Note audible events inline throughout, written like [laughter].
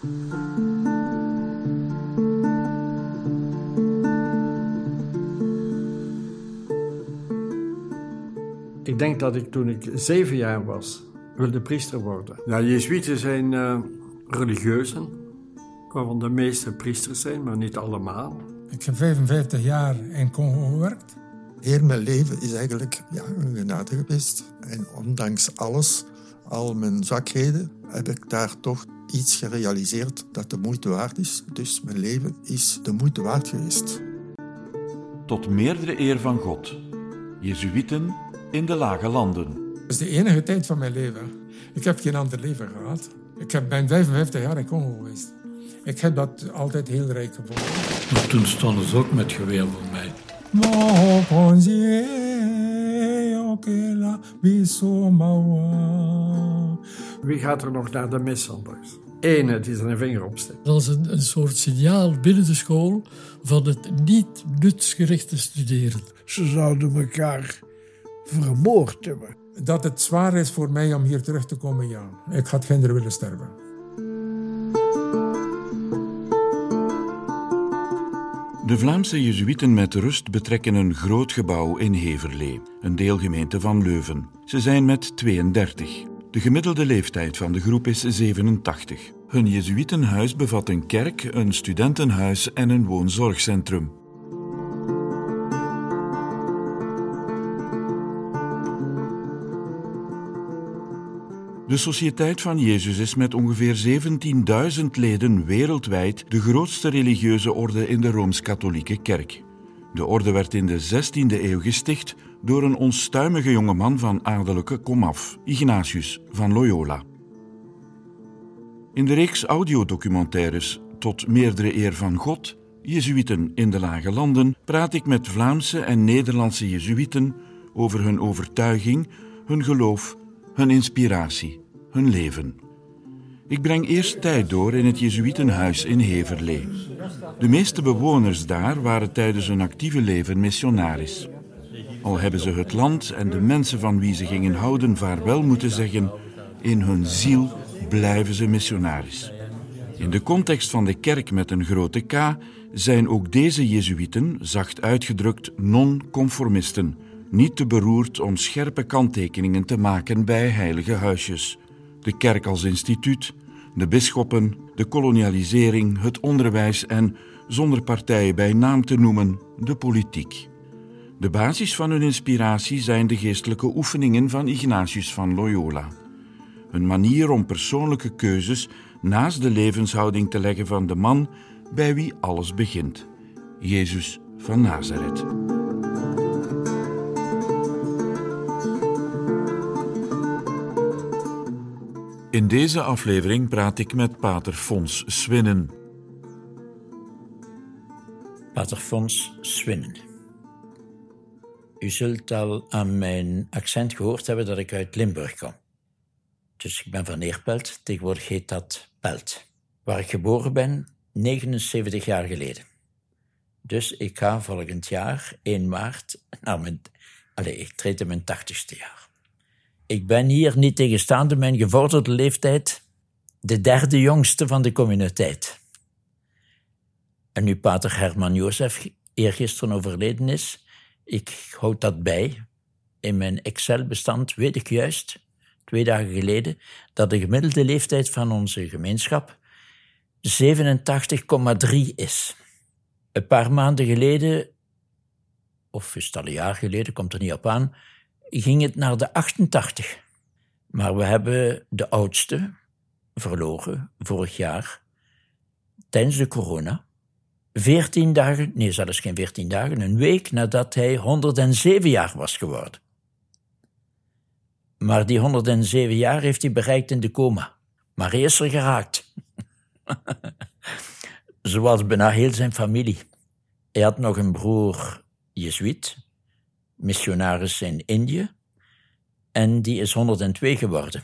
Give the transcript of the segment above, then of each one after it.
Ik denk dat ik toen ik zeven jaar was, wilde priester worden. Ja, Jezuïeten zijn uh, religieuzen, waarvan de meeste priesters zijn, maar niet allemaal. Ik heb 55 jaar in Congo gewerkt. Heel mijn leven is eigenlijk ja, een genade geweest. En ondanks alles, al mijn zwakheden, heb ik daar toch iets gerealiseerd dat de moeite waard is. Dus mijn leven is de moeite waard geweest. Tot meerdere eer van God. Jezuïeten in de lage landen. Dat is de enige tijd van mijn leven. Ik heb geen ander leven gehad. Ik ben 55 jaar in Congo geweest. Ik heb dat altijd heel rijk gevonden. Maar toen stonden ze ook met geweer voor mij. Wie gaat er nog naar de mis anders? Ene die zijn vinger opsteekt. Dat is een, een soort signaal binnen de school van het niet nutsgerichte studeren. Ze zouden elkaar vermoord hebben. Dat het zwaar is voor mij om hier terug te komen, ja. Ik had kinderen willen sterven. De Vlaamse Jezuïeten met rust betrekken een groot gebouw in Heverlee, een deelgemeente van Leuven. Ze zijn met 32. De gemiddelde leeftijd van de groep is 87. Hun Jezuïtenhuis bevat een kerk, een studentenhuis en een woonzorgcentrum. De Sociëteit van Jezus is met ongeveer 17.000 leden wereldwijd de grootste religieuze orde in de Rooms-Katholieke Kerk. De orde werd in de 16e eeuw gesticht door een onstuimige jongeman van adellijke komaf, Ignatius van Loyola. In de reeks audiodocumentaires Tot meerdere eer van God, Jezuïeten in de Lage Landen, praat ik met Vlaamse en Nederlandse Jezuïeten over hun overtuiging, hun geloof hun inspiratie, hun leven. Ik breng eerst tijd door in het Jezuïtenhuis in Heverlee. De meeste bewoners daar waren tijdens hun actieve leven missionaris. Al hebben ze het land en de mensen van wie ze gingen houden vaarwel moeten zeggen, in hun ziel blijven ze missionaris. In de context van de kerk met een grote K zijn ook deze Jezuïeten, zacht uitgedrukt, non-conformisten niet te beroerd om scherpe kanttekeningen te maken bij heilige huisjes. De kerk als instituut, de bisschoppen, de kolonialisering, het onderwijs en, zonder partijen bij naam te noemen, de politiek. De basis van hun inspiratie zijn de geestelijke oefeningen van Ignatius van Loyola. Een manier om persoonlijke keuzes naast de levenshouding te leggen van de man bij wie alles begint, Jezus van Nazareth. In deze aflevering praat ik met Pater Fons Swinnen. Pater Fons Swinnen. U zult al aan mijn accent gehoord hebben dat ik uit Limburg kom. Dus ik ben van Neerpelt, tegenwoordig heet dat Pelt. Waar ik geboren ben, 79 jaar geleden. Dus ik ga volgend jaar, 1 maart, naar mijn... Allez, ik treed in mijn 80ste jaar. Ik ben hier, niet tegenstaande mijn gevorderde leeftijd, de derde jongste van de communiteit. En nu pater Herman Jozef eergisteren overleden is, ik houd dat bij. In mijn Excel-bestand weet ik juist, twee dagen geleden, dat de gemiddelde leeftijd van onze gemeenschap 87,3 is. Een paar maanden geleden, of is het al een jaar geleden, komt er niet op aan, ging het naar de 88. Maar we hebben de oudste verloren vorig jaar tijdens de corona. 14 dagen, nee, zelfs geen 14 dagen, een week nadat hij 107 jaar was geworden. Maar die 107 jaar heeft hij bereikt in de coma. Maar hij is er geraakt. [laughs] Zoals bijna heel zijn familie. Hij had nog een broer, Jezuïet, missionaris in Indië. En die is 102 geworden.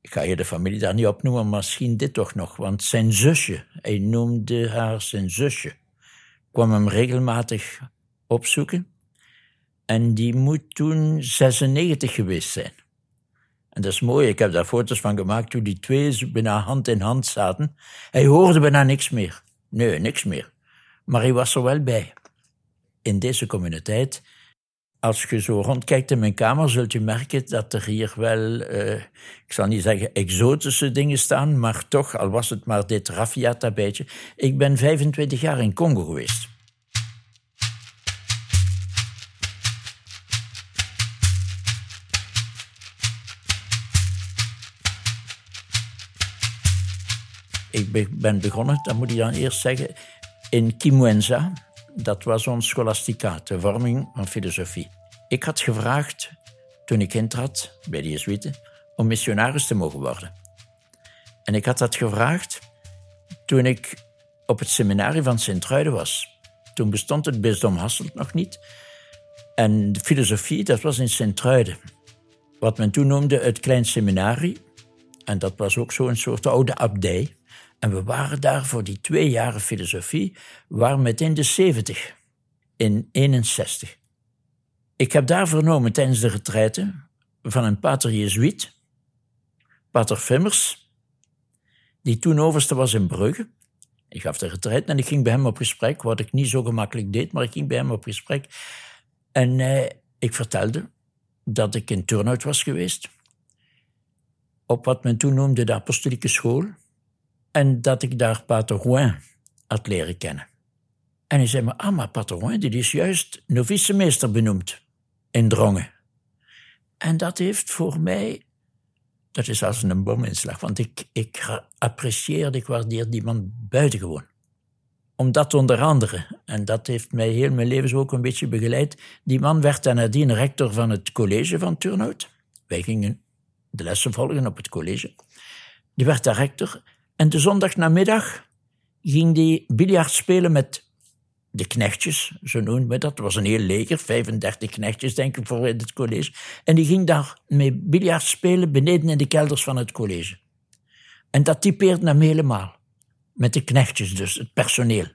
Ik ga je de familie daar niet opnoemen, maar misschien dit toch nog. Want zijn zusje, hij noemde haar zijn zusje, kwam hem regelmatig opzoeken. En die moet toen 96 geweest zijn. En dat is mooi, ik heb daar foto's van gemaakt toen die twee bijna hand in hand zaten. Hij hoorde bijna niks meer. Nee, niks meer. Maar hij was er wel bij. In deze communiteit, als je zo rondkijkt in mijn kamer, zult je merken dat er hier wel, uh, ik zal niet zeggen exotische dingen staan, maar toch, al was het maar dit raffia-tapijtje. Ik ben 25 jaar in Congo geweest. ik ben begonnen, dat moet ik dan eerst zeggen, in Kimwenza. Dat was ons scholasticaat, de vorming van filosofie. Ik had gevraagd, toen ik intrad bij de Jesuiten, om missionaris te mogen worden. En ik had dat gevraagd toen ik op het seminarie van Sint-Truiden was. Toen bestond het bisdom Hasselt nog niet. En de filosofie, dat was in Sint-Truiden. Wat men toen noemde het klein seminarie. En dat was ook zo'n soort oude abdij. En we waren daar voor die twee jaren filosofie, waren meteen de 70, in 61. Ik heb daar vernomen tijdens de retraite van een pater Jezuïet, pater Fimmers, die toen overste was in Brugge. Ik gaf de retraite en ik ging bij hem op gesprek, wat ik niet zo gemakkelijk deed, maar ik ging bij hem op gesprek. En eh, ik vertelde dat ik in Turnhout was geweest, op wat men toen noemde de apostolieke school, en dat ik daar Pater Rouen had leren kennen. En hij zei me, ah, maar Pater Rouen, die is juist novicemeester benoemd in Drongen. En dat heeft voor mij, dat is als een bominslag, want ik, ik apprecieerde, ik waardeerde die man buitengewoon. Omdat onder andere, en dat heeft mij heel mijn leven ook een beetje begeleid, die man werd dan nadien rector van het college van Turnhout. Wij gingen de lessen volgen op het college. Die werd daar rector en de zondagnamiddag ging hij biljart spelen met de knechtjes, zo noemen we dat. Het was een heel leger, 35 knechtjes denk ik voor het college. En die ging daar met biljart spelen beneden in de kelders van het college. En dat typeert hem helemaal. Met de knechtjes dus, het personeel.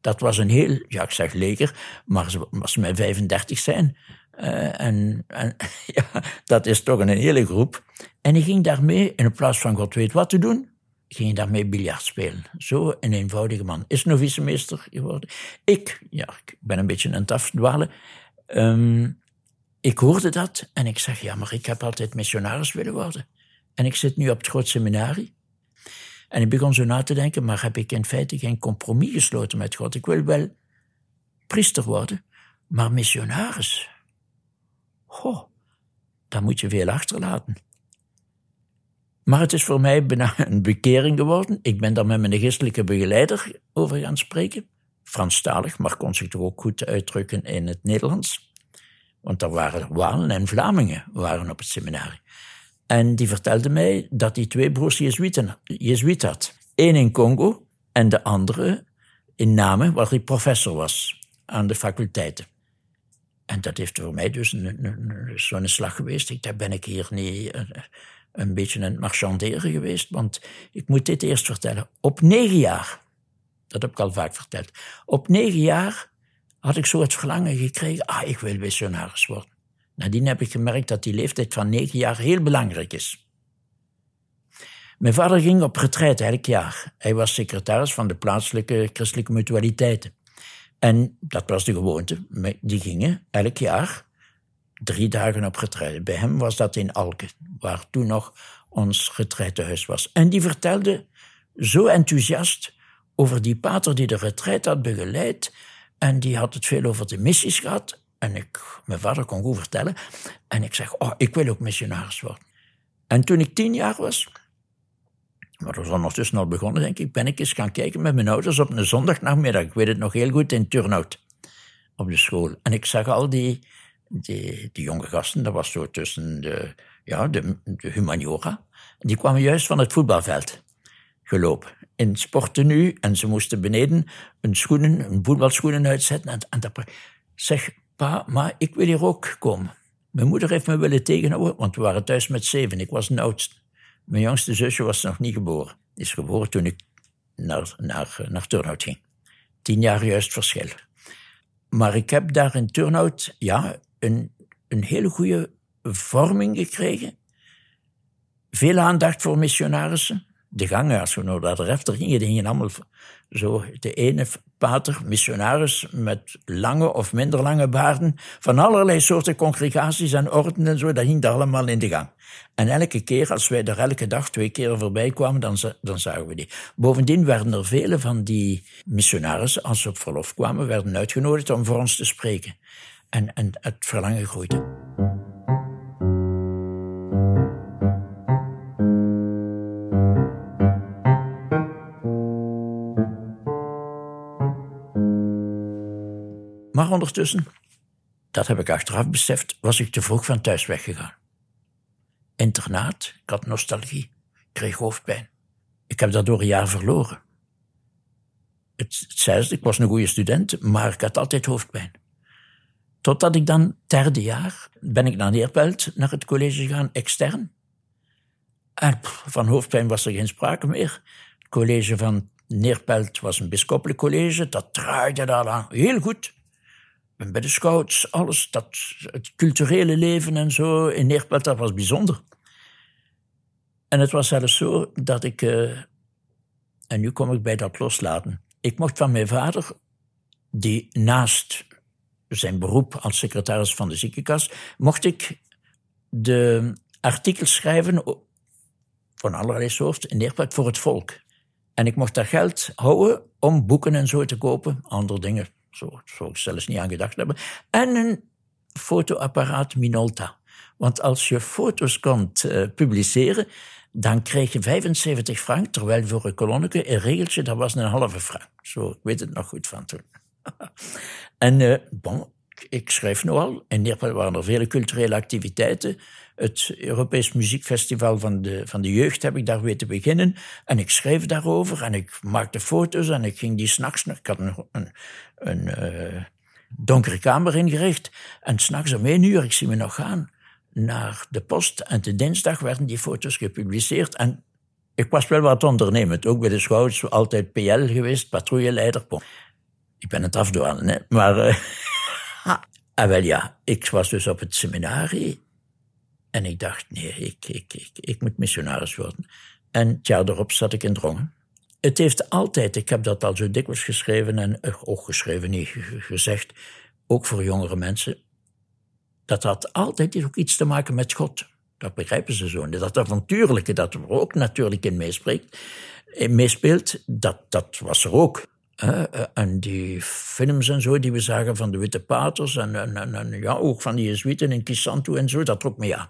Dat was een heel, ja ik zeg leger, maar ze was met 35 zijn. Uh, en, en [laughs] ja, dat is toch een hele groep. En hij ging daarmee, in plaats van God weet wat te doen, ging daarmee biljart spelen. Zo een eenvoudige man. Is novicemeester geworden. Ik, ja, ik ben een beetje aan het. Um, ik hoorde dat en ik zeg, ja, maar ik heb altijd missionaris willen worden. En ik zit nu op het groot seminarie. En ik begon zo na te denken, maar heb ik in feite geen compromis gesloten met God? Ik wil wel priester worden, maar missionaris. Goh, daar moet je veel achterlaten. Maar het is voor mij bijna [laughs] een bekering geworden. Ik ben daar met mijn geestelijke begeleider over gaan spreken. Franstalig, maar kon zich toch ook goed uitdrukken in het Nederlands. Want er waren Walen en Vlamingen waren op het seminarie. En die vertelde mij dat hij twee broers Jezuïet had. Eén in Congo en de andere in Namen, waar hij professor was aan de faculteiten. En dat heeft voor mij dus zo'n slag geweest. Ik, daar ben ik hier niet eh, een beetje een marchanderen geweest. Want ik moet dit eerst vertellen. Op negen jaar, dat heb ik al vaak verteld. Op negen jaar had ik zo het verlangen gekregen. Ah, ik wil missionaris worden. Nadien heb ik gemerkt dat die leeftijd van negen jaar heel belangrijk is. Mijn vader ging op retraite elk jaar. Hij was secretaris van de plaatselijke christelijke mutualiteiten. En dat was de gewoonte. Die gingen elk jaar drie dagen op retraite. Bij hem was dat in Alken, waar toen nog ons retraitehuis was. En die vertelde zo enthousiast over die pater die de retraite had begeleid. En die had het veel over de missies gehad. En ik, mijn vader kon goed vertellen. En ik zeg, oh, ik wil ook missionaris worden. En toen ik tien jaar was, maar dat was ondertussen al begonnen, denk ik, ben ik eens gaan kijken met mijn ouders op een zondagnamiddag. Ik weet het nog heel goed, in Turnhout, op de school. En ik zag al die die, die jonge gasten, dat was zo tussen de, ja, de, de humaniora, die kwamen juist van het voetbalveld gelopen. In sporttenu en ze moesten beneden een schoenen, een voetbalschoenen uitzetten. En, en dat, zeg, pa, maar ik wil hier ook komen. Mijn moeder heeft me willen tegenhouden, want we waren thuis met zeven. Ik was de oudste. Mijn jongste zusje was nog niet geboren. Is geboren toen ik naar, naar, naar Turnhout ging. Tien jaar juist verschil. Maar ik heb daar in Turnhout, ja, een, hele goede vorming gekregen. veel aandacht voor missionarissen. De gangen, als we naar de refter gingen, die gingen allemaal zo. De ene pater, missionaris met lange of minder lange baarden, van allerlei soorten congregaties en orden en zo, dat ging daar allemaal in de gang. En elke keer, als wij daar elke dag twee keer voorbij kwamen, dan, dan zagen we die. Bovendien werden er vele van die missionarissen, als ze op verlof kwamen, werden uitgenodigd om voor ons te spreken. En, en het verlangen groeide. Maar ondertussen, dat heb ik achteraf beseft, was ik te vroeg van thuis weggegaan. Internaat, ik had nostalgie, kreeg hoofdpijn. Ik heb daardoor een jaar verloren. Het, ik was een goede student, maar ik had altijd hoofdpijn. Totdat ik dan, derde jaar, ben ik naar Neerpelt, naar het college gegaan, extern. En van hoofdpijn was er geen sprake meer. Het college van Neerpelt was een bisschoppelijk college, dat draaide daar aan heel goed ben bij de scouts, alles, dat, het culturele leven en zo in Neerpelt, dat was bijzonder. En het was zelfs zo dat ik, uh, en nu kom ik bij dat loslaten. Ik mocht van mijn vader, die naast zijn beroep als secretaris van de ziekenkast, mocht ik de artikels schrijven van allerlei soorten in Neerpelt voor het volk. En ik mocht daar geld houden om boeken en zo te kopen, andere dingen zo zou ik zelfs niet aan gedacht hebben. En een fotoapparaat Minolta. Want als je foto's kon uh, publiceren, dan kreeg je 75 frank, terwijl voor een kolonneke een regeltje, dat was een halve frank. Zo, ik weet het nog goed van toen. [laughs] en uh, bon, ik schrijf nogal. In Neerpel waren er vele culturele activiteiten. Het Europees Muziekfestival van de, van de Jeugd heb ik daar weten beginnen. En ik schreef daarover en ik maakte foto's en ik ging die s'nachts... Ik had een, een, uh, donkere kamer ingericht. En s'nachts om één uur, ik zie me nog gaan, naar de post. En de dinsdag werden die foto's gepubliceerd. En ik was wel wat ondernemend. Ook bij de Scouts, altijd PL geweest, patrouilleleider. Ik ben het afdwalen, hè. Maar... Uh, [laughs] ah, wel ja, ik was dus op het seminarie en ik dacht, nee, ik, ik, ik, ik moet missionaris worden. En het jaar erop zat ik in Drongen. Het heeft altijd, ik heb dat al zo dikwijls geschreven en eh, ook geschreven, niet gezegd, ook voor jongere mensen, dat had altijd ook iets te maken met God. Dat begrijpen ze zo. Dat avontuurlijke, dat er ook natuurlijk in meespreekt, eh, meespeelt, dat, dat was er ook. Uh, en die films en zo die we zagen van de Witte Paters en, en, en ja, ook van die Jezuïten in Kisantu en zo, dat trok me aan.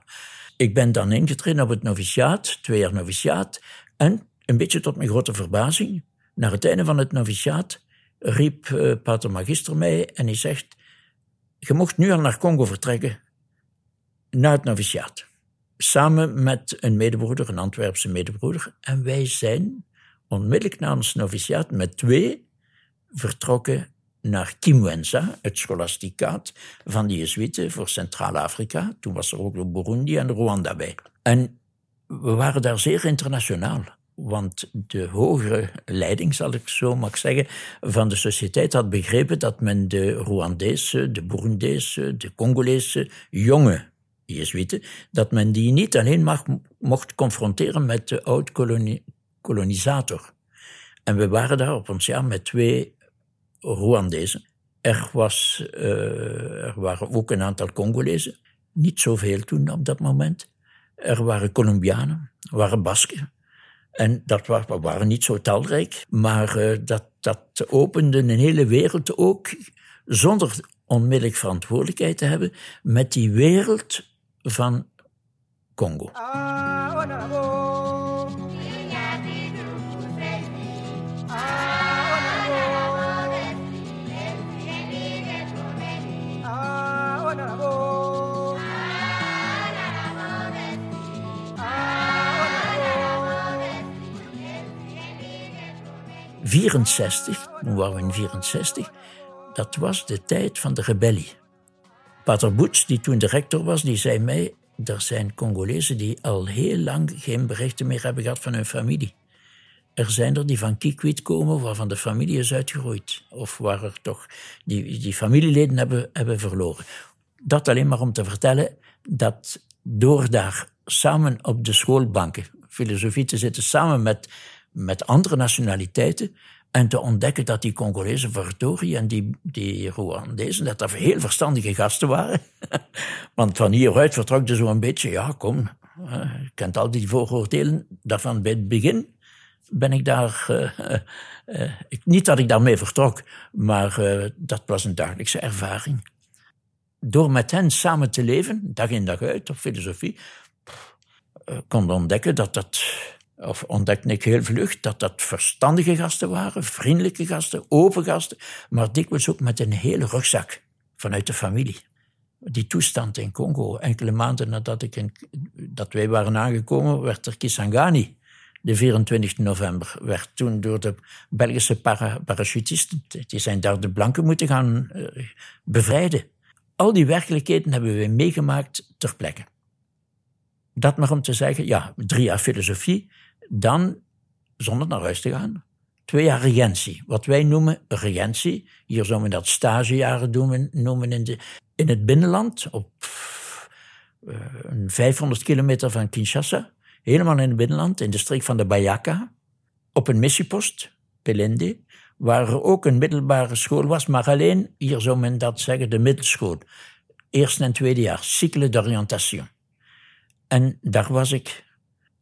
Ik ben dan ingetreden op het noviciaat, twee jaar noviciaat. En een beetje tot mijn grote verbazing, naar het einde van het noviciaat riep uh, Pater Magister mij en hij zegt: Je mocht nu al naar Congo vertrekken, naar het noviciaat. Samen met een medebroeder, een Antwerpse medebroeder. En wij zijn onmiddellijk na ons noviciaat met twee vertrokken naar Kimwenza, het scholasticaat van de Jezuïeten voor Centraal-Afrika. Toen was er ook Burundi en Rwanda bij. En we waren daar zeer internationaal. Want de hogere leiding, zal ik zo mag zeggen, van de sociëteit had begrepen dat men de Rwandese, de Burundese, de Congolese jonge Jezuïeten, dat men die niet alleen mag, mocht confronteren met de oud-kolonisator. En we waren daar op ons jaar met twee Rwandezen. Er, was, uh, er waren ook een aantal Congolezen, niet zoveel toen op dat moment. Er waren Colombianen, er waren Basken. En dat waren, waren niet zo talrijk, maar uh, dat, dat opende een hele wereld ook, zonder onmiddellijk verantwoordelijkheid te hebben, met die wereld van Congo. Ah, 64, toen waren we in 64, dat was de tijd van de rebellie. Pater Boets, die toen de rector was, die zei mij, er zijn Congolezen die al heel lang geen berichten meer hebben gehad van hun familie. Er zijn er die van Kikwit komen, waarvan de familie is uitgeroeid. Of waar er toch die, die familieleden hebben, hebben verloren. Dat alleen maar om te vertellen dat door daar samen op de schoolbanken filosofie te zitten, samen met, met andere nationaliteiten. En te ontdekken dat die Congolese verdorie en die, die Rwandezen, dat dat heel verstandige gasten waren. [laughs] Want van hieruit vertrok ze zo'n beetje, ja, kom, je kent al die vooroordelen. Daarvan bij het begin ben ik daar. [laughs] Uh, uh, niet dat ik daarmee vertrok, maar uh, dat was een dagelijkse ervaring. Door met hen samen te leven, dag in dag uit, op filosofie, kon ontdekken dat dat. Of ontdekte ik heel vlug dat dat verstandige gasten waren, vriendelijke gasten, open gasten, maar dikwijls ook met een hele rugzak vanuit de familie die toestand in Congo. Enkele maanden nadat ik in, dat wij waren aangekomen, werd er Kisangani. De 24 november werd toen door de Belgische para parachutisten, die zijn daar de blanken moeten gaan uh, bevrijden. Al die werkelijkheden hebben we meegemaakt ter plekke. Dat maar om te zeggen, ja, drie jaar filosofie, dan zonder naar huis te gaan. Twee jaar regentie, wat wij noemen regentie. Hier zouden we dat stagejaren noemen, noemen in de, in het binnenland, op uh, 500 kilometer van Kinshasa, helemaal in het binnenland, in de streek van de Bayaka, op een missiepost, Pelende, waar er ook een middelbare school was, maar alleen, hier zou men dat zeggen, de middelschool. Eerste en tweede jaar, cycle d'orientation. En daar was ik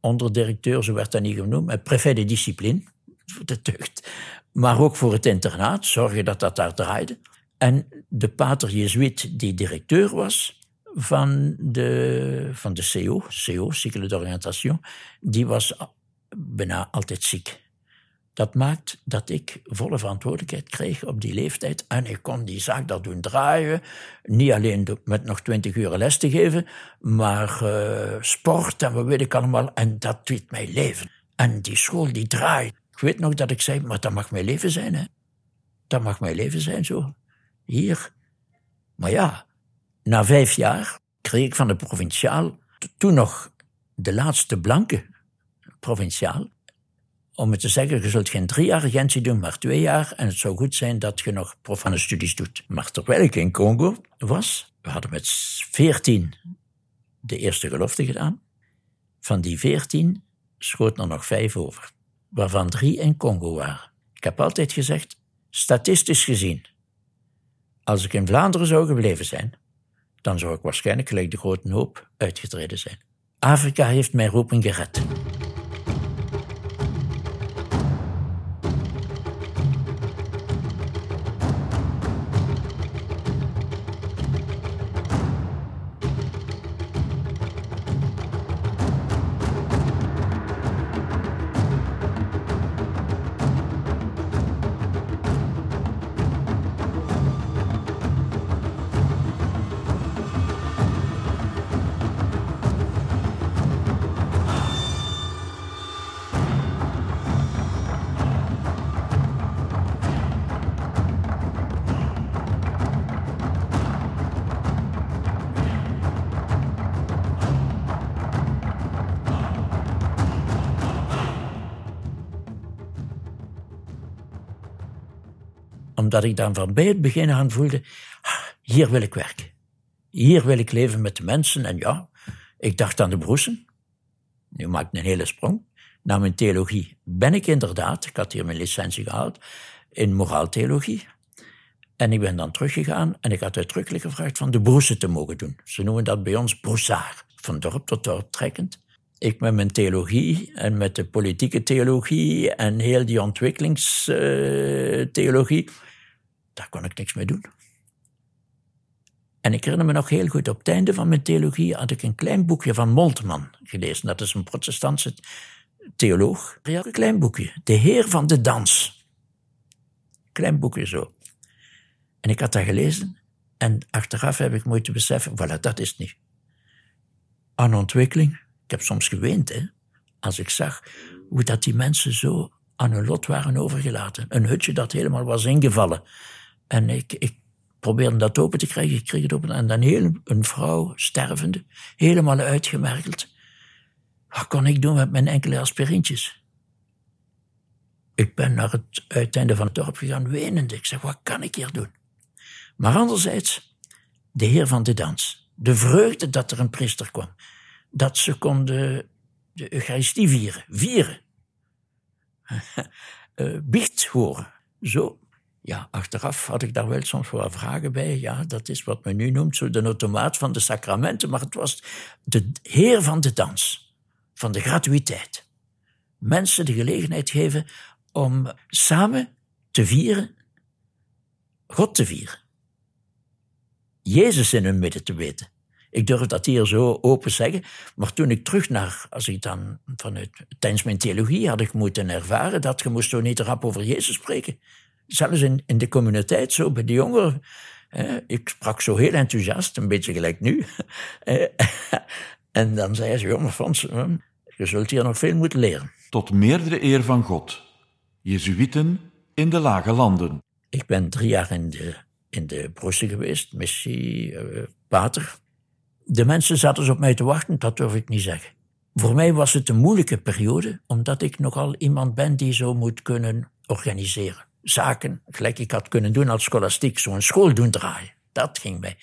onderdirecteur, zo werd dat niet genoemd, met préfet de discipline, voor de tucht, maar ook voor het internaat, zorgen dat dat daar draaide. En de pater Jezuïet, die directeur was van de, van de CO, CO, cycle d'orientation, die was bijna altijd ziek. Dat maakt dat ik volle verantwoordelijkheid kreeg op die leeftijd. En ik kon die zaak daar doen draaien. Niet alleen met nog twintig uur les te geven, maar uh, sport en wat weet ik allemaal. En dat doet mijn leven. En die school die draait. Ik weet nog dat ik zei, maar dat mag mijn leven zijn, hè. Dat mag mijn leven zijn, zo hier. Maar ja, na vijf jaar kreeg ik van de provinciaal, toen nog de laatste blanke provinciaal, om het te zeggen, je zult geen drie jaar regentie doen, maar twee jaar. En het zou goed zijn dat je nog profane studies doet. Maar terwijl ik in Congo was, we hadden met veertien de eerste gelofte gedaan. Van die veertien schoot er nog vijf over, waarvan drie in Congo waren. Ik heb altijd gezegd, statistisch gezien, als ik in Vlaanderen zou gebleven zijn, dan zou ik waarschijnlijk gelijk de grote hoop uitgetreden zijn. Afrika heeft mijn roeping gered. Omdat ik dan van bij het begin aan voelde, ah, hier wil ik werken. Hier wil ik leven met de mensen. En ja, ik dacht aan de broesen. Nu maak ik een hele sprong. Na mijn theologie ben ik inderdaad, ik had hier mijn licentie gehaald, in moraaltheologie. En ik ben dan teruggegaan en ik had uitdrukkelijk gevraagd van de broesen te mogen doen. Ze noemen dat bij ons broesaar, van dorp tot dorp trekkend. Ik met mijn theologie en met de politieke theologie en heel die ontwikkelingstheologie, daar kon ik niks mee doen. En ik herinner me nog heel goed, op het einde van mijn theologie had ik een klein boekje van Moltmann gelezen. Dat is een protestantse theoloog. Een klein boekje, De Heer van de Dans. Klein boekje zo. En ik had dat gelezen en achteraf heb ik moeten beseffen, voilà, dat is het niet. Aan ontwikkeling, ik heb soms geweend, hè, als ik zag hoe dat die mensen zo aan hun lot waren overgelaten. Een hutje dat helemaal was ingevallen. En ik, ik probeerde dat open te krijgen, ik kreeg het open. En dan heel, een vrouw, stervende, helemaal uitgemergeld. Wat kon ik doen met mijn enkele aspirintjes? Ik ben naar het uiteinde van het dorp gegaan, wenend. Ik zeg, wat kan ik hier doen? Maar anderzijds, de heer van de dans. De vreugde dat er een priester kwam. dat ze konden de Eucharistie vieren. Vieren. uh, [laughs] biecht horen. Zo. Ja, achteraf had ik daar wel soms wel vragen bij. Ja, dat is wat men nu noemt zo de automaat van de sacramenten. Maar het was de heer van de dans. Van de gratuïteit. Mensen de gelegenheid geven om samen te vieren. God te vieren. Jezus in hun midden te weten. Ik durf dat hier zo open zeggen. Maar toen ik terug naar, als ik dan vanuit, tijdens mijn theologie had ik moeten ervaren dat je moest zo niet rap over Jezus spreken. Zelfs in, in de communiteit, zo bij de jongeren. ik sprak zo heel enthousiast, een beetje gelijk nu. [laughs] [laughs] en dan zei ze, jongen Frans, je zult hier nog veel moeten leren. Tot meerdere eer van God. Jezuïten in de lage landen. Ik ben drie jaar in de, in de Brussel geweest, missie, uh, pater. De mensen zaten op mij te wachten, dat durf ik niet zeggen. Voor mij was het een moeilijke periode, omdat ik nogal iemand ben die zo moet kunnen organiseren. Zaken, gelijk ik had kunnen doen als scholastiek, zo'n school doen draaien. Dat ging mij.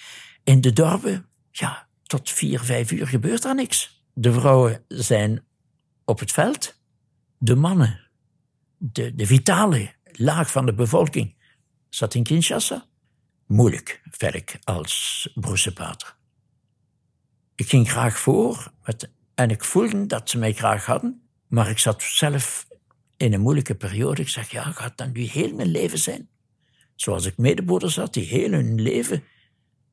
In de dorpen, ja, tot vier, vijf uur gebeurt er niks. De vrouwen zijn op het veld. De mannen, de, de vitale laag van de bevolking, zat in Kinshasa. Moeilijk werk als broesepater. Ik ging graag voor en ik voelde dat ze mij graag hadden, maar ik zat zelf in een moeilijke periode. Ik zeg, ja, gaat dat nu heel mijn leven zijn? Zoals ik medebroeders had die heel hun leven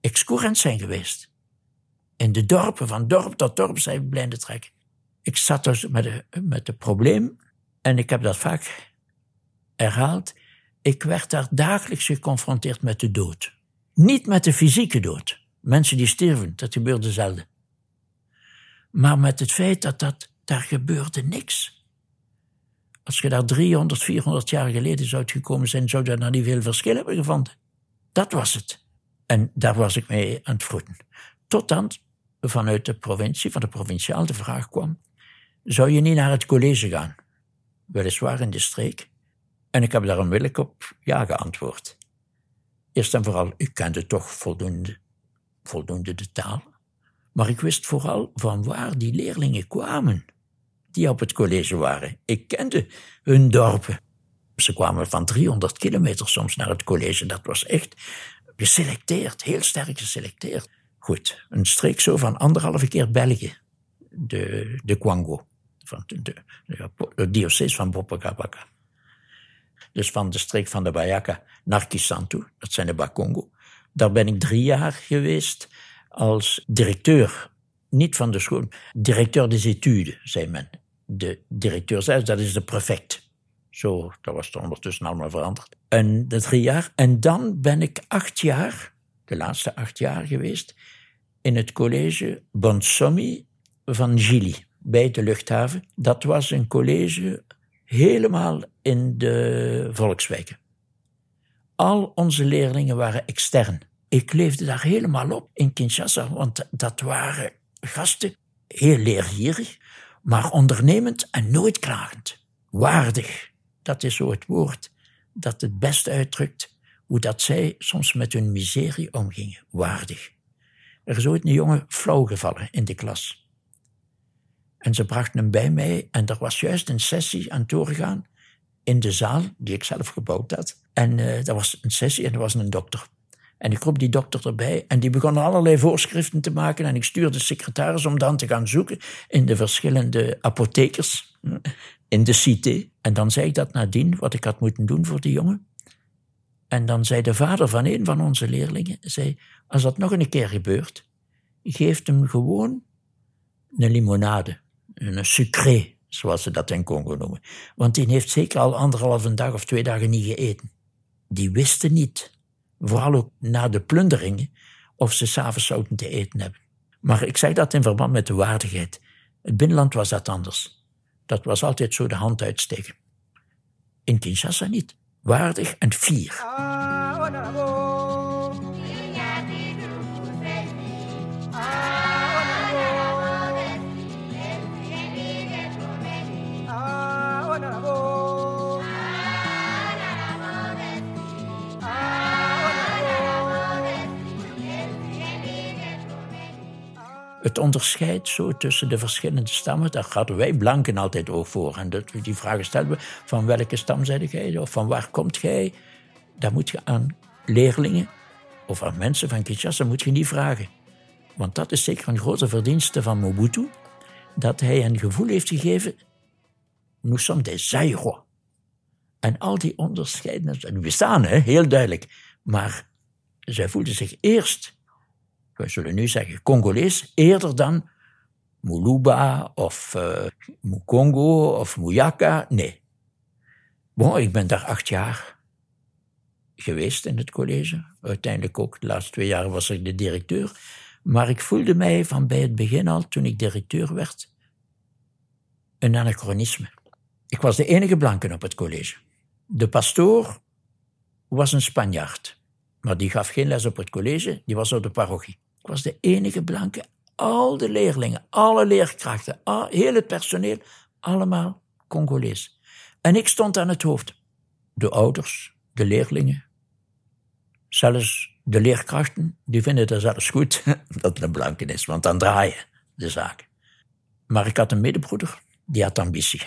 excurrent zijn geweest. In de dorpen, van dorp tot dorp zijn blijven trekken. Ik zat dus met een met de probleem, en ik heb dat vaak herhaald, ik werd daar dagelijks geconfronteerd met de dood. Niet met de fysieke dood. Mensen die sterven, dat gebeurde zelden. Maar met het feit dat, dat daar gebeurde niks. Als je daar 300, 400 jaar geleden zou gekomen zijn, zou daar niet veel verschil hebben gevonden. Dat was het. En daar was ik mee aan het vroeten. Tot dan vanuit de provincie, van de provinciaal, de vraag kwam: zou je niet naar het college gaan? Weliswaar in de streek. En ik heb daar onmiddellijk op ja geantwoord. Eerst en vooral, ik kende toch voldoende, voldoende de taal. Maar ik wist vooral van waar die leerlingen kwamen die op het college waren. Ik kende hun dorpen. Ze kwamen van 300 kilometer soms naar het college. Dat was echt geselecteerd, heel sterk geselecteerd. Goed, een streek zo van anderhalve keer België. De, de Kwango, van de, de, diocese van Bopagabaka. Dus van de streek van de Bayaka naar Kisantu, dat zijn de Bakongo. Daar ben ik drie jaar geweest als directeur, niet van de school, directeur des études, zei men. De directeur zelf, dat is de prefect. Zo, dat was er ondertussen allemaal veranderd. En de drie jaar. En dan ben ik acht jaar, de laatste acht jaar geweest, in het college Bonsomi van Gili, bij de luchthaven. Dat was een college helemaal in de volkswijken. Al onze leerlingen waren extern. Ik leefde daar helemaal op in Kinshasa, want dat waren gasten, heel leergierig, maar ondernemend en nooit klagend. Waardig, dat is zo het woord dat het best uitdrukt hoe dat zij soms met hun miserie omgingen. Waardig. Er is ooit een jongen flauw gevallen in de klas. En ze brachten hem bij mij en er was juist een sessie aan het doorgaan in de zaal die ik zelf gebouwd had. En uh, dat was een sessie en er was een dokter. En ik roep die dokter erbij en die begon allerlei voorschriften te maken. En ik stuurde de secretaris om dan te gaan zoeken in de verschillende apothekers in de cité. En dan zei ik dat nadien, wat ik had moeten doen voor die jongen. En dan zei de vader van een van onze leerlingen, zei, als dat nog een keer gebeurt, geef hem gewoon een limonade, een sucré, zoals ze dat in Congo noemen. Want die heeft zeker al anderhalve dag of twee dagen niet gegeten. Die wisten niet vooral ook na de plunderingen, of ze s'avonds zouden te eten hebben. Maar ik zeg dat in verband met de waardigheid. Het binnenland was dat anders. Dat was altijd zo de hand uitsteken. In Kinshasa niet. Waardig en fier. Het onderscheid zo tussen de verschillende stammen, daar hadden wij blanken altijd ook voor. En dat, die vragen stelden van welke stam zijde jij? Of van waar komt jij? Daar moet je aan leerlingen of aan mensen van Kinshasa moet je niet vragen. Want dat is zeker een grote verdienste van Mobutu, dat hij een gevoel heeft gegeven, nous sommes des Zaïro. En al die onderscheiden, die bestaan hè, heel duidelijk, maar zij voelden zich eerst we zullen nu zeggen Congolees, eerder dan Muluba of uh, Mukongo of Muyaka. Nee. Bon, ik ben daar acht jaar geweest in het college. Uiteindelijk ook, de laatste twee jaar was ik de directeur. Maar ik voelde mij van bij het begin al, toen ik directeur werd, een anachronisme. Ik was de enige blanke op het college. De pastoor was een Spanjaard, maar die gaf geen les op het college, die was op de parochie. Was de enige blanke. Al de leerlingen, alle leerkrachten, al, heel het personeel, allemaal Congolees. En ik stond aan het hoofd. De ouders, de leerlingen, zelfs de leerkrachten, die vinden het zelfs goed [laughs] dat het een blanke is, want dan draaien de zaak. Maar ik had een medebroeder, die had ambitie.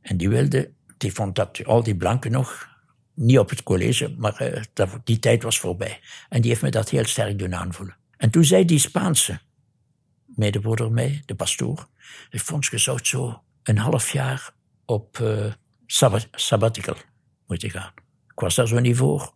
En die wilde, die vond dat al die blanken nog niet op het college, maar uh, die tijd was voorbij. En die heeft me dat heel sterk doen aanvoelen. En toen zei die Spaanse medebroeder mij, de pastoor, ik vond je zou zo een half jaar op uh, sabbat sabbatical moeten gaan. Ik was daar zo niet voor.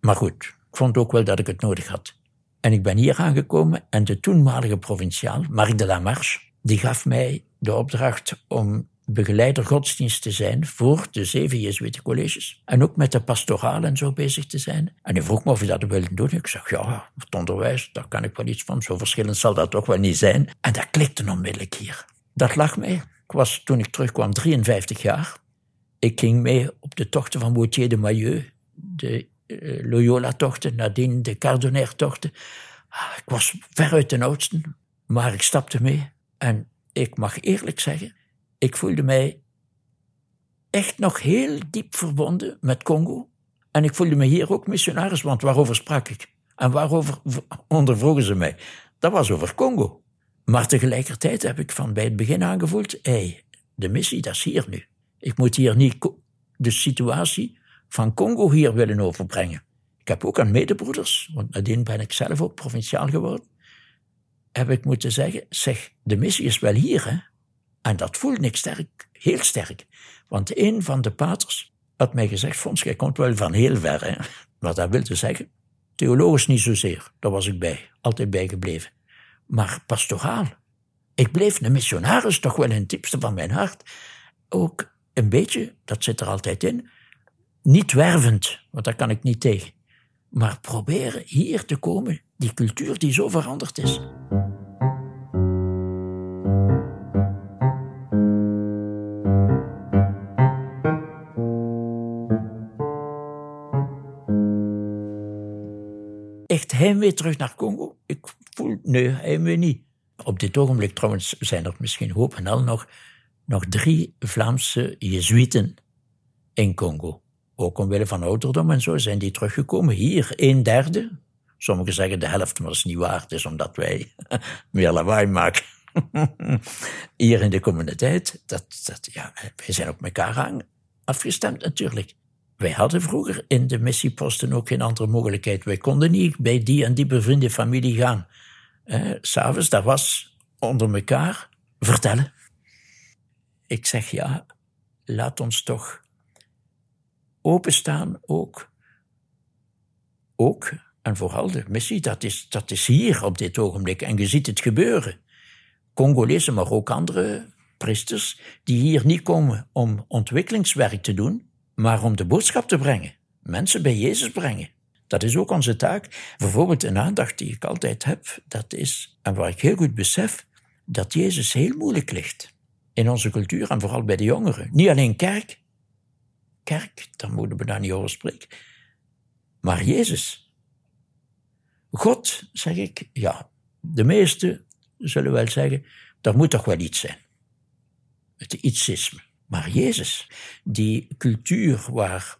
Maar goed, ik vond ook wel dat ik het nodig had. En ik ben hier aangekomen en de toenmalige provinciaal, Marc de la Marche, die gaf mij de opdracht om begeleider godsdienst te zijn voor de zeven Jezuïtencolleges. En ook met de pastoraal en zo bezig te zijn. En hij vroeg me of ik dat wilde doen. Ik zeg, ja, het onderwijs, daar kan ik wel iets van. Zo verschillend zal dat toch wel niet zijn. En dat klikte onmiddellijk hier. Dat lag mij. Ik was, toen ik terugkwam, 53 jaar. Ik ging mee op de tochten van Wautier de Mailleux, de uh, Loyola-tochten, nadien de Cardonair-tochten. Ah, ik was veruit de oudste, maar ik stapte mee. En ik mag eerlijk zeggen, ik voelde mij echt nog heel diep verbonden met Congo. En ik voelde me hier ook missionaris, want waarover sprak ik? En waarover ondervroegen ze mij? Dat was over Congo. Maar tegelijkertijd heb ik van bij het begin aangevoeld, hey, de missie, dat is hier nu. Ik moet hier niet de situatie van Congo hier willen overbrengen. Ik heb ook aan medebroeders, want nadien ben ik zelf ook provinciaal geworden, heb ik moeten zeggen, zeg, de missie is wel hier, hè. En dat voelde ik sterk, heel sterk. Want een van de paters had mij gezegd, Fons, jij komt wel van heel ver, hè. Maar dat wilde zeggen, theologisch niet zozeer, daar was ik bij, altijd bijgebleven. Maar pastoraal. Ik bleef een missionaris toch wel in het diepste van mijn hart. Ook een beetje, dat zit er altijd in, niet wervend, want daar kan ik niet tegen. Maar proberen hier te komen, die cultuur die zo veranderd is. Echt heimwee terug naar Congo? Ik voel, nee, heimwee niet. Op dit ogenblik trouwens zijn er misschien hoop en al nog, nog drie Vlaamse Jezuïten in Congo. Ook omwille van ouderdom en zo zijn die teruggekomen. Hier, een derde. Sommigen zeggen de helft, maar dat is niet waar. Het is omdat wij [laughs] meer lawaai maken. [laughs] Hier in de communiteit, dat, dat, ja, wij zijn op elkaar afgestemd natuurlijk. Wij hadden vroeger in de missieposten ook geen andere mogelijkheid. Wij konden niet bij die en die bevriende familie gaan. Eh, S'avonds, dat was onder elkaar vertellen. Ik zeg ja, laat ons toch openstaan ook. Ook en vooral de missie, dat is, dat is hier op dit ogenblik. En je ziet het gebeuren. Congolezen, maar ook andere priesters, die hier niet komen om ontwikkelingswerk te doen, maar om de boodschap te brengen. Mensen bij Jezus brengen. Dat is ook onze taak. Bijvoorbeeld een aandacht die ik altijd heb, dat is, en waar ik heel goed besef, dat Jezus heel moeilijk ligt. In onze cultuur en vooral bij de jongeren. Niet alleen kerk, kerk, daar moeten we daar niet over spreken. Maar Jezus. God, zeg ik, ja, de meesten zullen wel zeggen, daar moet toch wel iets zijn. Het ietsisme. Maar Jezus, die cultuur waar,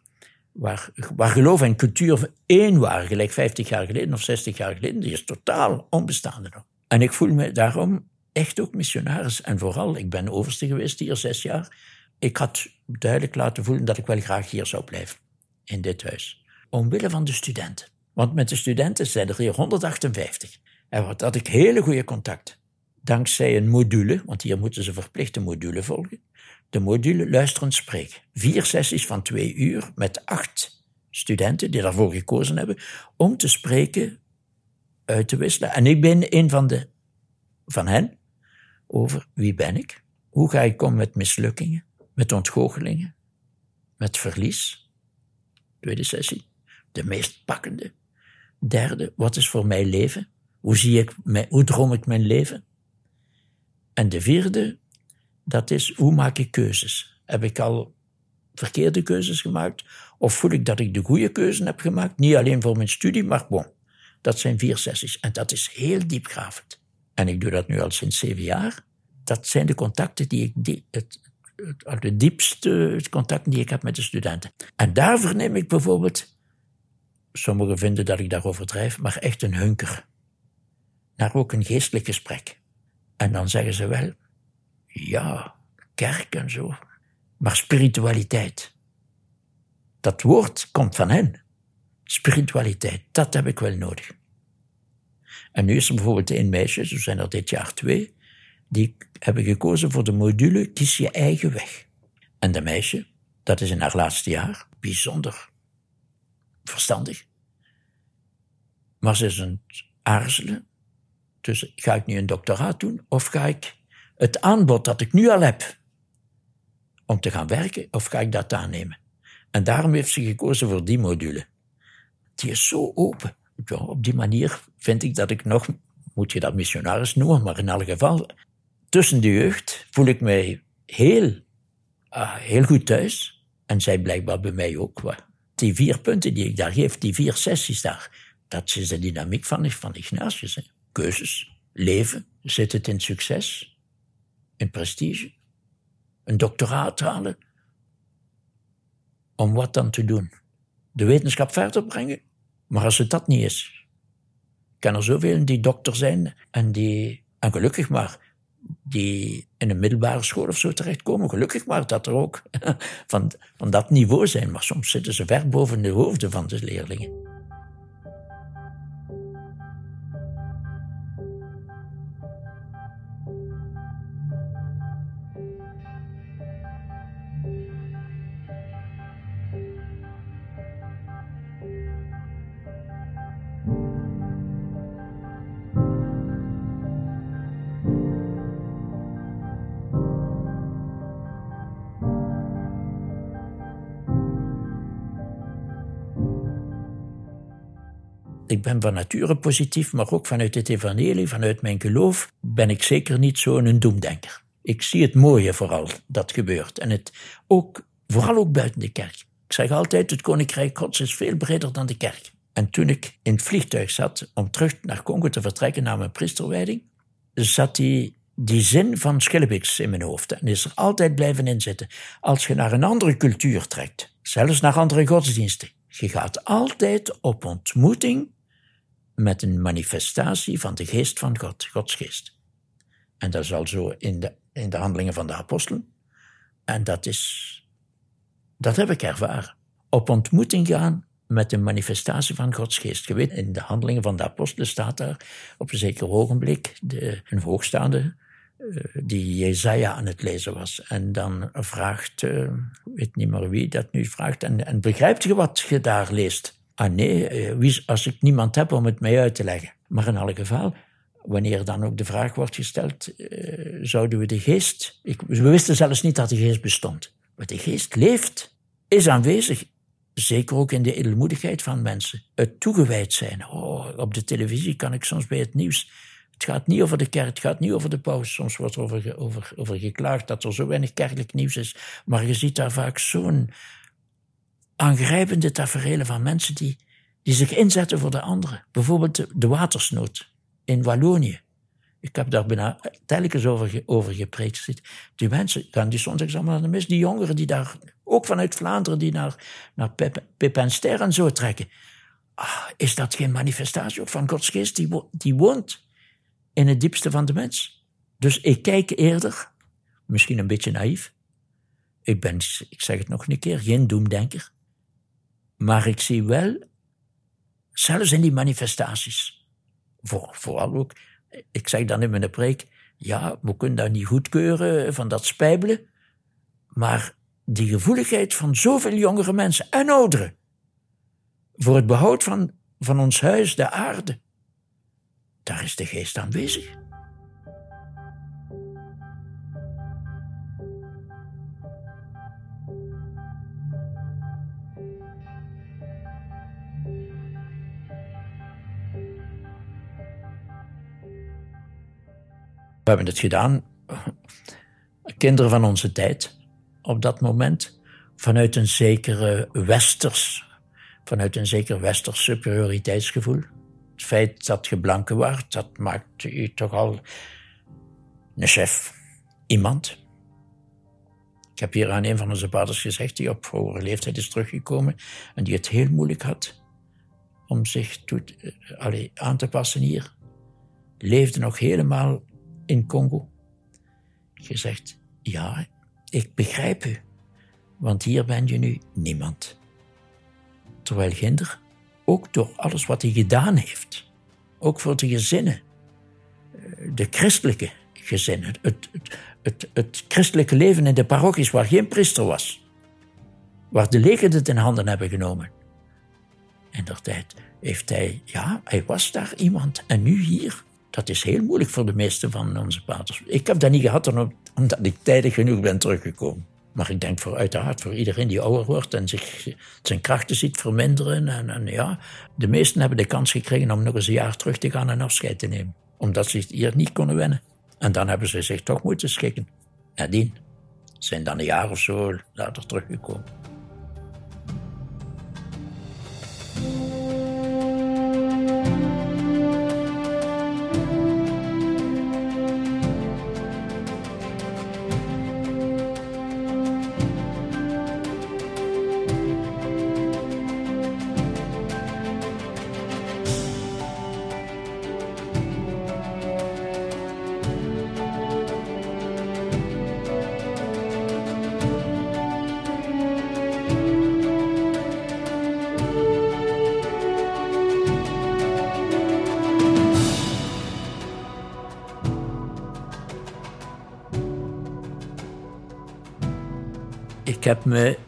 waar, waar geloof en cultuur één waren, gelijk 50 jaar geleden of 60 jaar geleden, die is totaal onbestaande nog. En ik voel me daarom echt ook missionaris. En vooral, ik ben overste geweest hier zes jaar. Ik had duidelijk laten voelen dat ik wel graag hier zou blijven, in dit huis. Omwille van de studenten. Want met de studenten zijn er hier 158. En wat had ik hele goede contact. Dankzij een module, want hier moeten ze verplicht een module volgen. De module luisterend spreken. Vier sessies van twee uur met acht studenten die daarvoor gekozen hebben om te spreken, uit te wisselen. En ik ben een van, de, van hen over wie ben ik, hoe ga ik om met mislukkingen, met ontgoochelingen, met verlies. Tweede sessie. De meest pakkende. Derde, wat is voor mij leven? Hoe, zie ik, hoe droom ik mijn leven? En de vierde, dat is hoe maak ik keuzes? Heb ik al verkeerde keuzes gemaakt? Of voel ik dat ik de goede keuze heb gemaakt? Niet alleen voor mijn studie, maar bon. Dat zijn vier sessies. En dat is heel diepgravend. En ik doe dat nu al sinds zeven jaar. Dat zijn de contacten die ik, die, het, het, de diepste contacten die ik heb met de studenten. En daar verneem ik bijvoorbeeld, sommigen vinden dat ik daar overdrijf, maar echt een hunker. Naar ook een geestelijk gesprek. En dan zeggen ze wel, ja, kerk en zo, maar spiritualiteit. Dat woord komt van hen. Spiritualiteit, dat heb ik wel nodig. En nu is er bijvoorbeeld een meisje, zo zijn er dit jaar twee, die hebben gekozen voor de module Kies je eigen weg. En de meisje, dat is in haar laatste jaar, bijzonder verstandig. Maar ze is een aarzelen. Dus ga ik nu een doctoraat doen of ga ik het aanbod dat ik nu al heb om te gaan werken, of ga ik dat aannemen? En daarom heeft ze gekozen voor die module. Die is zo open. Op die manier vind ik dat ik nog, moet je dat missionaris noemen, maar in elk geval, tussen de jeugd voel ik mij heel, uh, heel goed thuis. En zij blijkbaar bij mij ook. Die vier punten die ik daar geef, die vier sessies daar, dat is de dynamiek van, van Ignatius. Hè. Keuzes, leven, zit het in succes, in prestige, een doctoraat halen. Om wat dan te doen? De wetenschap verder brengen? Maar als het dat niet is, kan er zoveel die dokter zijn en die, en gelukkig maar, die in een middelbare school of zo terechtkomen. Gelukkig maar dat er ook [laughs] van, van dat niveau zijn. Maar soms zitten ze ver boven de hoofden van de leerlingen. Ik ben van nature positief, maar ook vanuit het evangelie, vanuit mijn geloof, ben ik zeker niet zo'n doemdenker. Ik zie het mooie vooral dat gebeurt. En het ook, vooral ook buiten de kerk. Ik zeg altijd, het koninkrijk gods is veel breder dan de kerk. En toen ik in het vliegtuig zat om terug naar Congo te vertrekken na mijn priesterwijding, zat die, die zin van Schillebeeks in mijn hoofd. En is er altijd blijven inzitten. Als je naar een andere cultuur trekt, zelfs naar andere godsdiensten, je gaat altijd op ontmoeting met een manifestatie van de geest van God, Gods geest. En dat is al zo in de, in de handelingen van de apostelen. En dat is, dat heb ik ervaren. Op ontmoeting gaan met een manifestatie van Gods geest. Je weet, in de handelingen van de apostelen staat daar op een zeker ogenblik de, een hoogstaande uh, die Jezaja aan het lezen was. En dan vraagt, ik weet niet meer wie dat nu vraagt, en begrijpt je wat je daar leest? Ah nee, eh, als ik niemand heb om het mij uit te leggen. Maar in alle geval, wanneer dan ook de vraag wordt gesteld, uh, zouden we de geest... Ik, we wisten zelfs niet dat de geest bestond. Maar de geest leeft, is aanwezig. Zeker ook in de edelmoedigheid van mensen. Het toegewijd zijn. Oh, op de televisie kan ik soms bij het nieuws... Het gaat niet over de kerk, het gaat niet over de paus. Soms wordt er over, over, over geklaagd dat er zo weinig kerkelijk nieuws is. Maar je ziet daar vaak zo'n aangrijpende tafereelen van mensen die, die zich inzetten voor de anderen. Bijvoorbeeld de, watersnood in Wallonië. Ik heb daar bijna telkens over, over gepreekt. Die mensen gaan die zondags allemaal naar de mis. Die jongeren die daar, ook vanuit Vlaanderen, die naar, naar Pep, en zo trekken. Ah, is dat geen manifestatie van Gods geest die, die woont in het diepste van de mens. Dus ik kijk eerder, misschien een beetje naïef. Ik ben, ik zeg het nog een keer, geen doemdenker. Maar ik zie wel, zelfs in die manifestaties, voor, vooral ook, ik zeg dan in mijn preek, ja, we kunnen dat niet goedkeuren van dat spijbelen, maar die gevoeligheid van zoveel jongere mensen en ouderen voor het behoud van, van ons huis, de aarde, daar is de geest aanwezig. Hebben het gedaan, kinderen van onze tijd, op dat moment, vanuit een zekere westers, vanuit een zeker westers superioriteitsgevoel. Het feit dat je blanke waart, dat maakt u toch al een chef, iemand. Ik heb hier aan een van onze vaders gezegd, die op hogere leeftijd is teruggekomen en die het heel moeilijk had om zich toe, aan te passen hier. Leefde nog helemaal in Congo. Gezegd, ja, ik begrijp u, want hier ben je nu niemand. Terwijl Ginder, ook door alles wat hij gedaan heeft, ook voor de gezinnen, eh, de christelijke gezinnen, het, het, het, christelijke leven in de parochies waar geen priester was, waar de leken het in handen hebben genomen. In der tijd heeft hij, ja, hij was daar iemand en nu hier. Dat is heel moeilijk voor de meeste van onze paters. Ik heb dat niet gehad omdat ik tijdig genoeg ben teruggekomen. Maar ik denk voor uiteraard voor iedereen die ouder wordt en zich zijn krachten ziet verminderen. En, en, ja, de meesten hebben de kans gekregen om nog eens een jaar terug te gaan en afscheid te nemen. Omdat ze hier niet konden wennen. En dan hebben ze zich toch moeten schikken. Nadien zijn dan een jaar of zo later teruggekomen. Heb me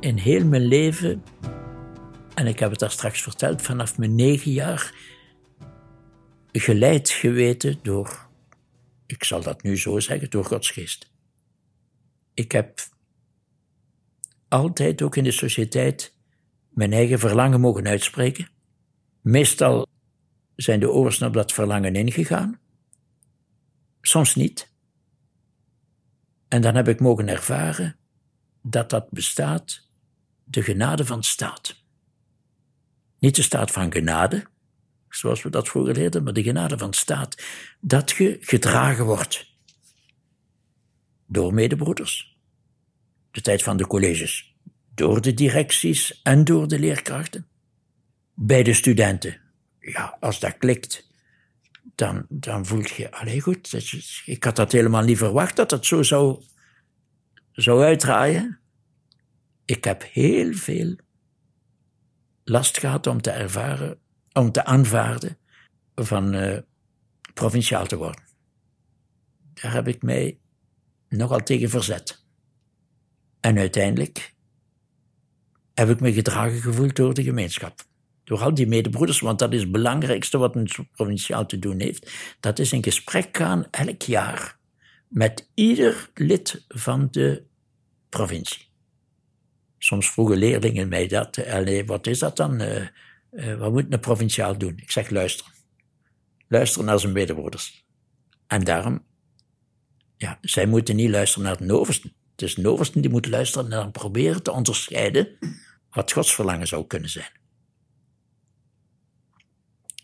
in heel mijn leven, en ik heb het daar straks verteld, vanaf mijn negen jaar geleid geweten door, ik zal dat nu zo zeggen, door Gods geest. Ik heb altijd ook in de sociëteit mijn eigen verlangen mogen uitspreken. Meestal zijn de oorsten op dat verlangen ingegaan, soms niet. En dan heb ik mogen ervaren dat dat bestaat, de genade van staat. Niet de staat van genade, zoals we dat vroeger leerden, maar de genade van staat. Dat je gedragen wordt door medebroeders. De tijd van de colleges. Door de directies en door de leerkrachten. Bij de studenten. Ja, als dat klikt, dan, dan voel je, allee goed, ik had dat helemaal niet verwacht dat dat zo zou zou uitdraaien. Ik heb heel veel last gehad om te ervaren, om te aanvaarden van uh, provinciaal te worden. Daar heb ik mij nogal tegen verzet. En uiteindelijk heb ik me gedragen gevoeld door de gemeenschap. Door al die medebroeders, want dat is het belangrijkste wat een provinciaal te doen heeft. Dat is in gesprek gaan elk jaar met ieder lid van de provincie. Soms vroegen leerlingen mij dat. Allee, wat is dat dan? Uh, uh, wat moet een provinciaal doen? Ik zeg luisteren. Luisteren naar zijn medebroeders. En daarom, ja, zij moeten niet luisteren naar de oversten. Het is de oversten die moeten luisteren en dan proberen te onderscheiden wat Gods verlangen zou kunnen zijn.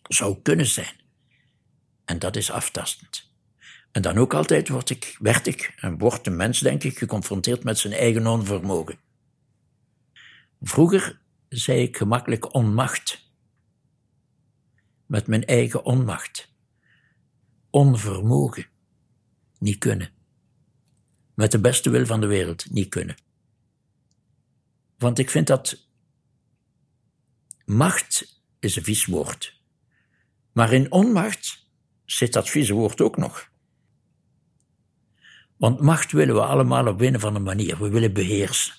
Zou kunnen zijn. En dat is aftastend. En dan ook altijd word ik, werd ik en wordt de mens, denk ik, geconfronteerd met zijn eigen onvermogen. Vroeger zei ik gemakkelijk onmacht. Met mijn eigen onmacht. onvermogen. Niet kunnen. Met de beste wil van de wereld niet kunnen. Want ik vind dat macht is een vies woord. Maar in onmacht zit dat vieze woord ook nog. Want macht willen we allemaal op een of andere manier. We willen beheersen.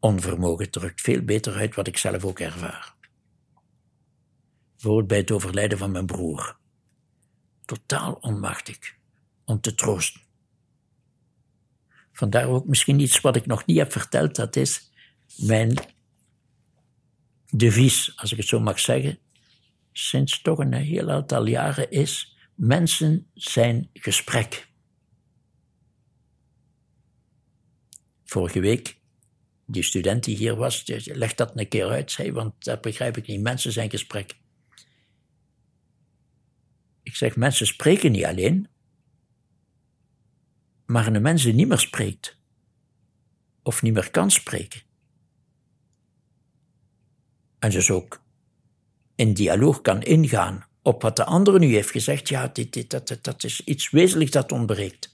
Onvermogen drukt veel beter uit wat ik zelf ook ervaar. Bijvoorbeeld bij het overlijden van mijn broer. Totaal onmachtig om te troosten. Vandaar ook misschien iets wat ik nog niet heb verteld, dat is mijn devies, als ik het zo mag zeggen, sinds toch een heel aantal jaren is: mensen zijn gesprek. Vorige week, die student die hier was, legt dat een keer uit, zei, want dat begrijp ik niet. Mensen zijn gesprek. Ik zeg, mensen spreken niet alleen, maar een mens die niet meer spreekt, of niet meer kan spreken, en dus ook in dialoog kan ingaan op wat de andere nu heeft gezegd, ja, dit, dit, dat, dat is iets wezenlijks dat ontbreekt.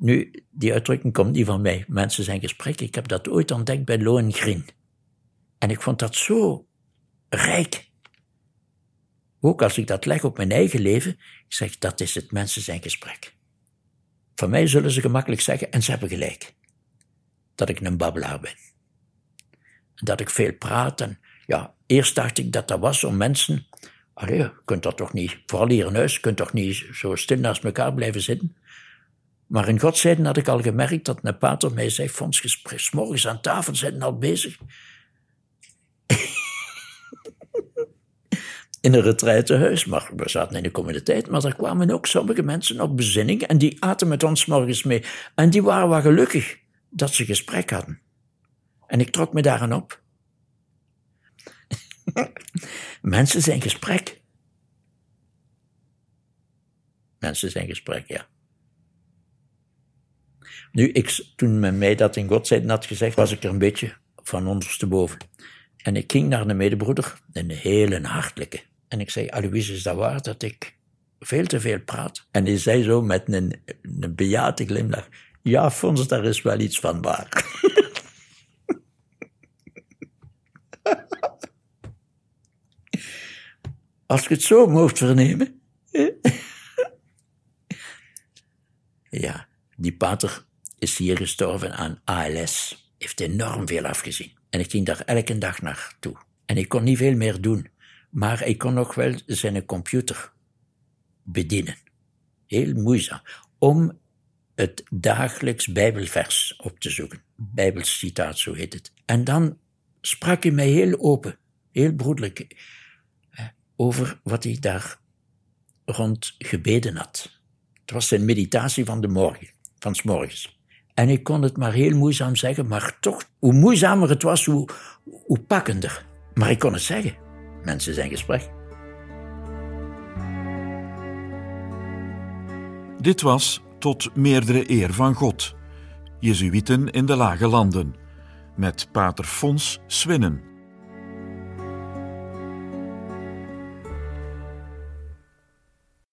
Nu, die uitdrukking komt niet van mij. Mensen zijn gesprekken. Ik heb dat ooit ontdekt bij Lohengrin. En ik vond dat zo rijk. Ook als ik dat leg op mijn eigen leven, ik zeg dat is het mensen zijn gesprek. Van mij zullen ze gemakkelijk zeggen, en ze hebben gelijk, dat ik een babbelaar ben. Dat ik veel praat en ja, eerst dacht ik dat dat was om mensen, allee, je kunt dat toch niet, vooral hier in huis, je kunt toch niet zo stil naast elkaar blijven zitten. Maar in godzijden had ik al gemerkt dat een pater mij zei, Fons, gesprek, morgens aan tafel zijn al bezig. [laughs] in een retraitehuis, maar we zaten in de communiteit, maar er kwamen ook sommige mensen op bezinning en die aten met ons morgens mee. En die waren wel gelukkig dat ze gesprek hadden. En ik trok me daaraan op. [laughs] mensen zijn gesprek. Mensen zijn gesprek, ja. Nu, ik, toen men mij dat in Godzijden had gezegd, was ik er een beetje van ondersteboven. En ik ging naar een medebroeder, een hele hartelijke. En ik zei, Alois, is dat waar dat ik veel te veel praat? En hij zei zo met een, een bejaarde glimlach, ja, Fons, daar is wel iets van waar. [laughs] Als ik het zo mocht vernemen. [laughs] ja, die pater is hier gestorven aan ALS. Heeft enorm veel afgezien. En ik ging daar elke dag naartoe. En ik kon niet veel meer doen. Maar ik kon nog wel zijn computer bedienen. Heel moeizaam. Om het dagelijks Bijbelvers op te zoeken. Bijbelcitaat, zo heet het. En dan sprak hij mij heel open, heel broederlijk, over wat hij daar rond gebeden had. Het was zijn meditatie van de morgen, van s morgens. En ik kon het maar heel moeizaam zeggen, maar toch, hoe moeizamer het was, hoe, hoe pakkender. Maar ik kon het zeggen. Mensen zijn gesprek. Dit was Tot meerdere eer van God. Jezuïeten in de Lage Landen. Met pater Fons Swinnen.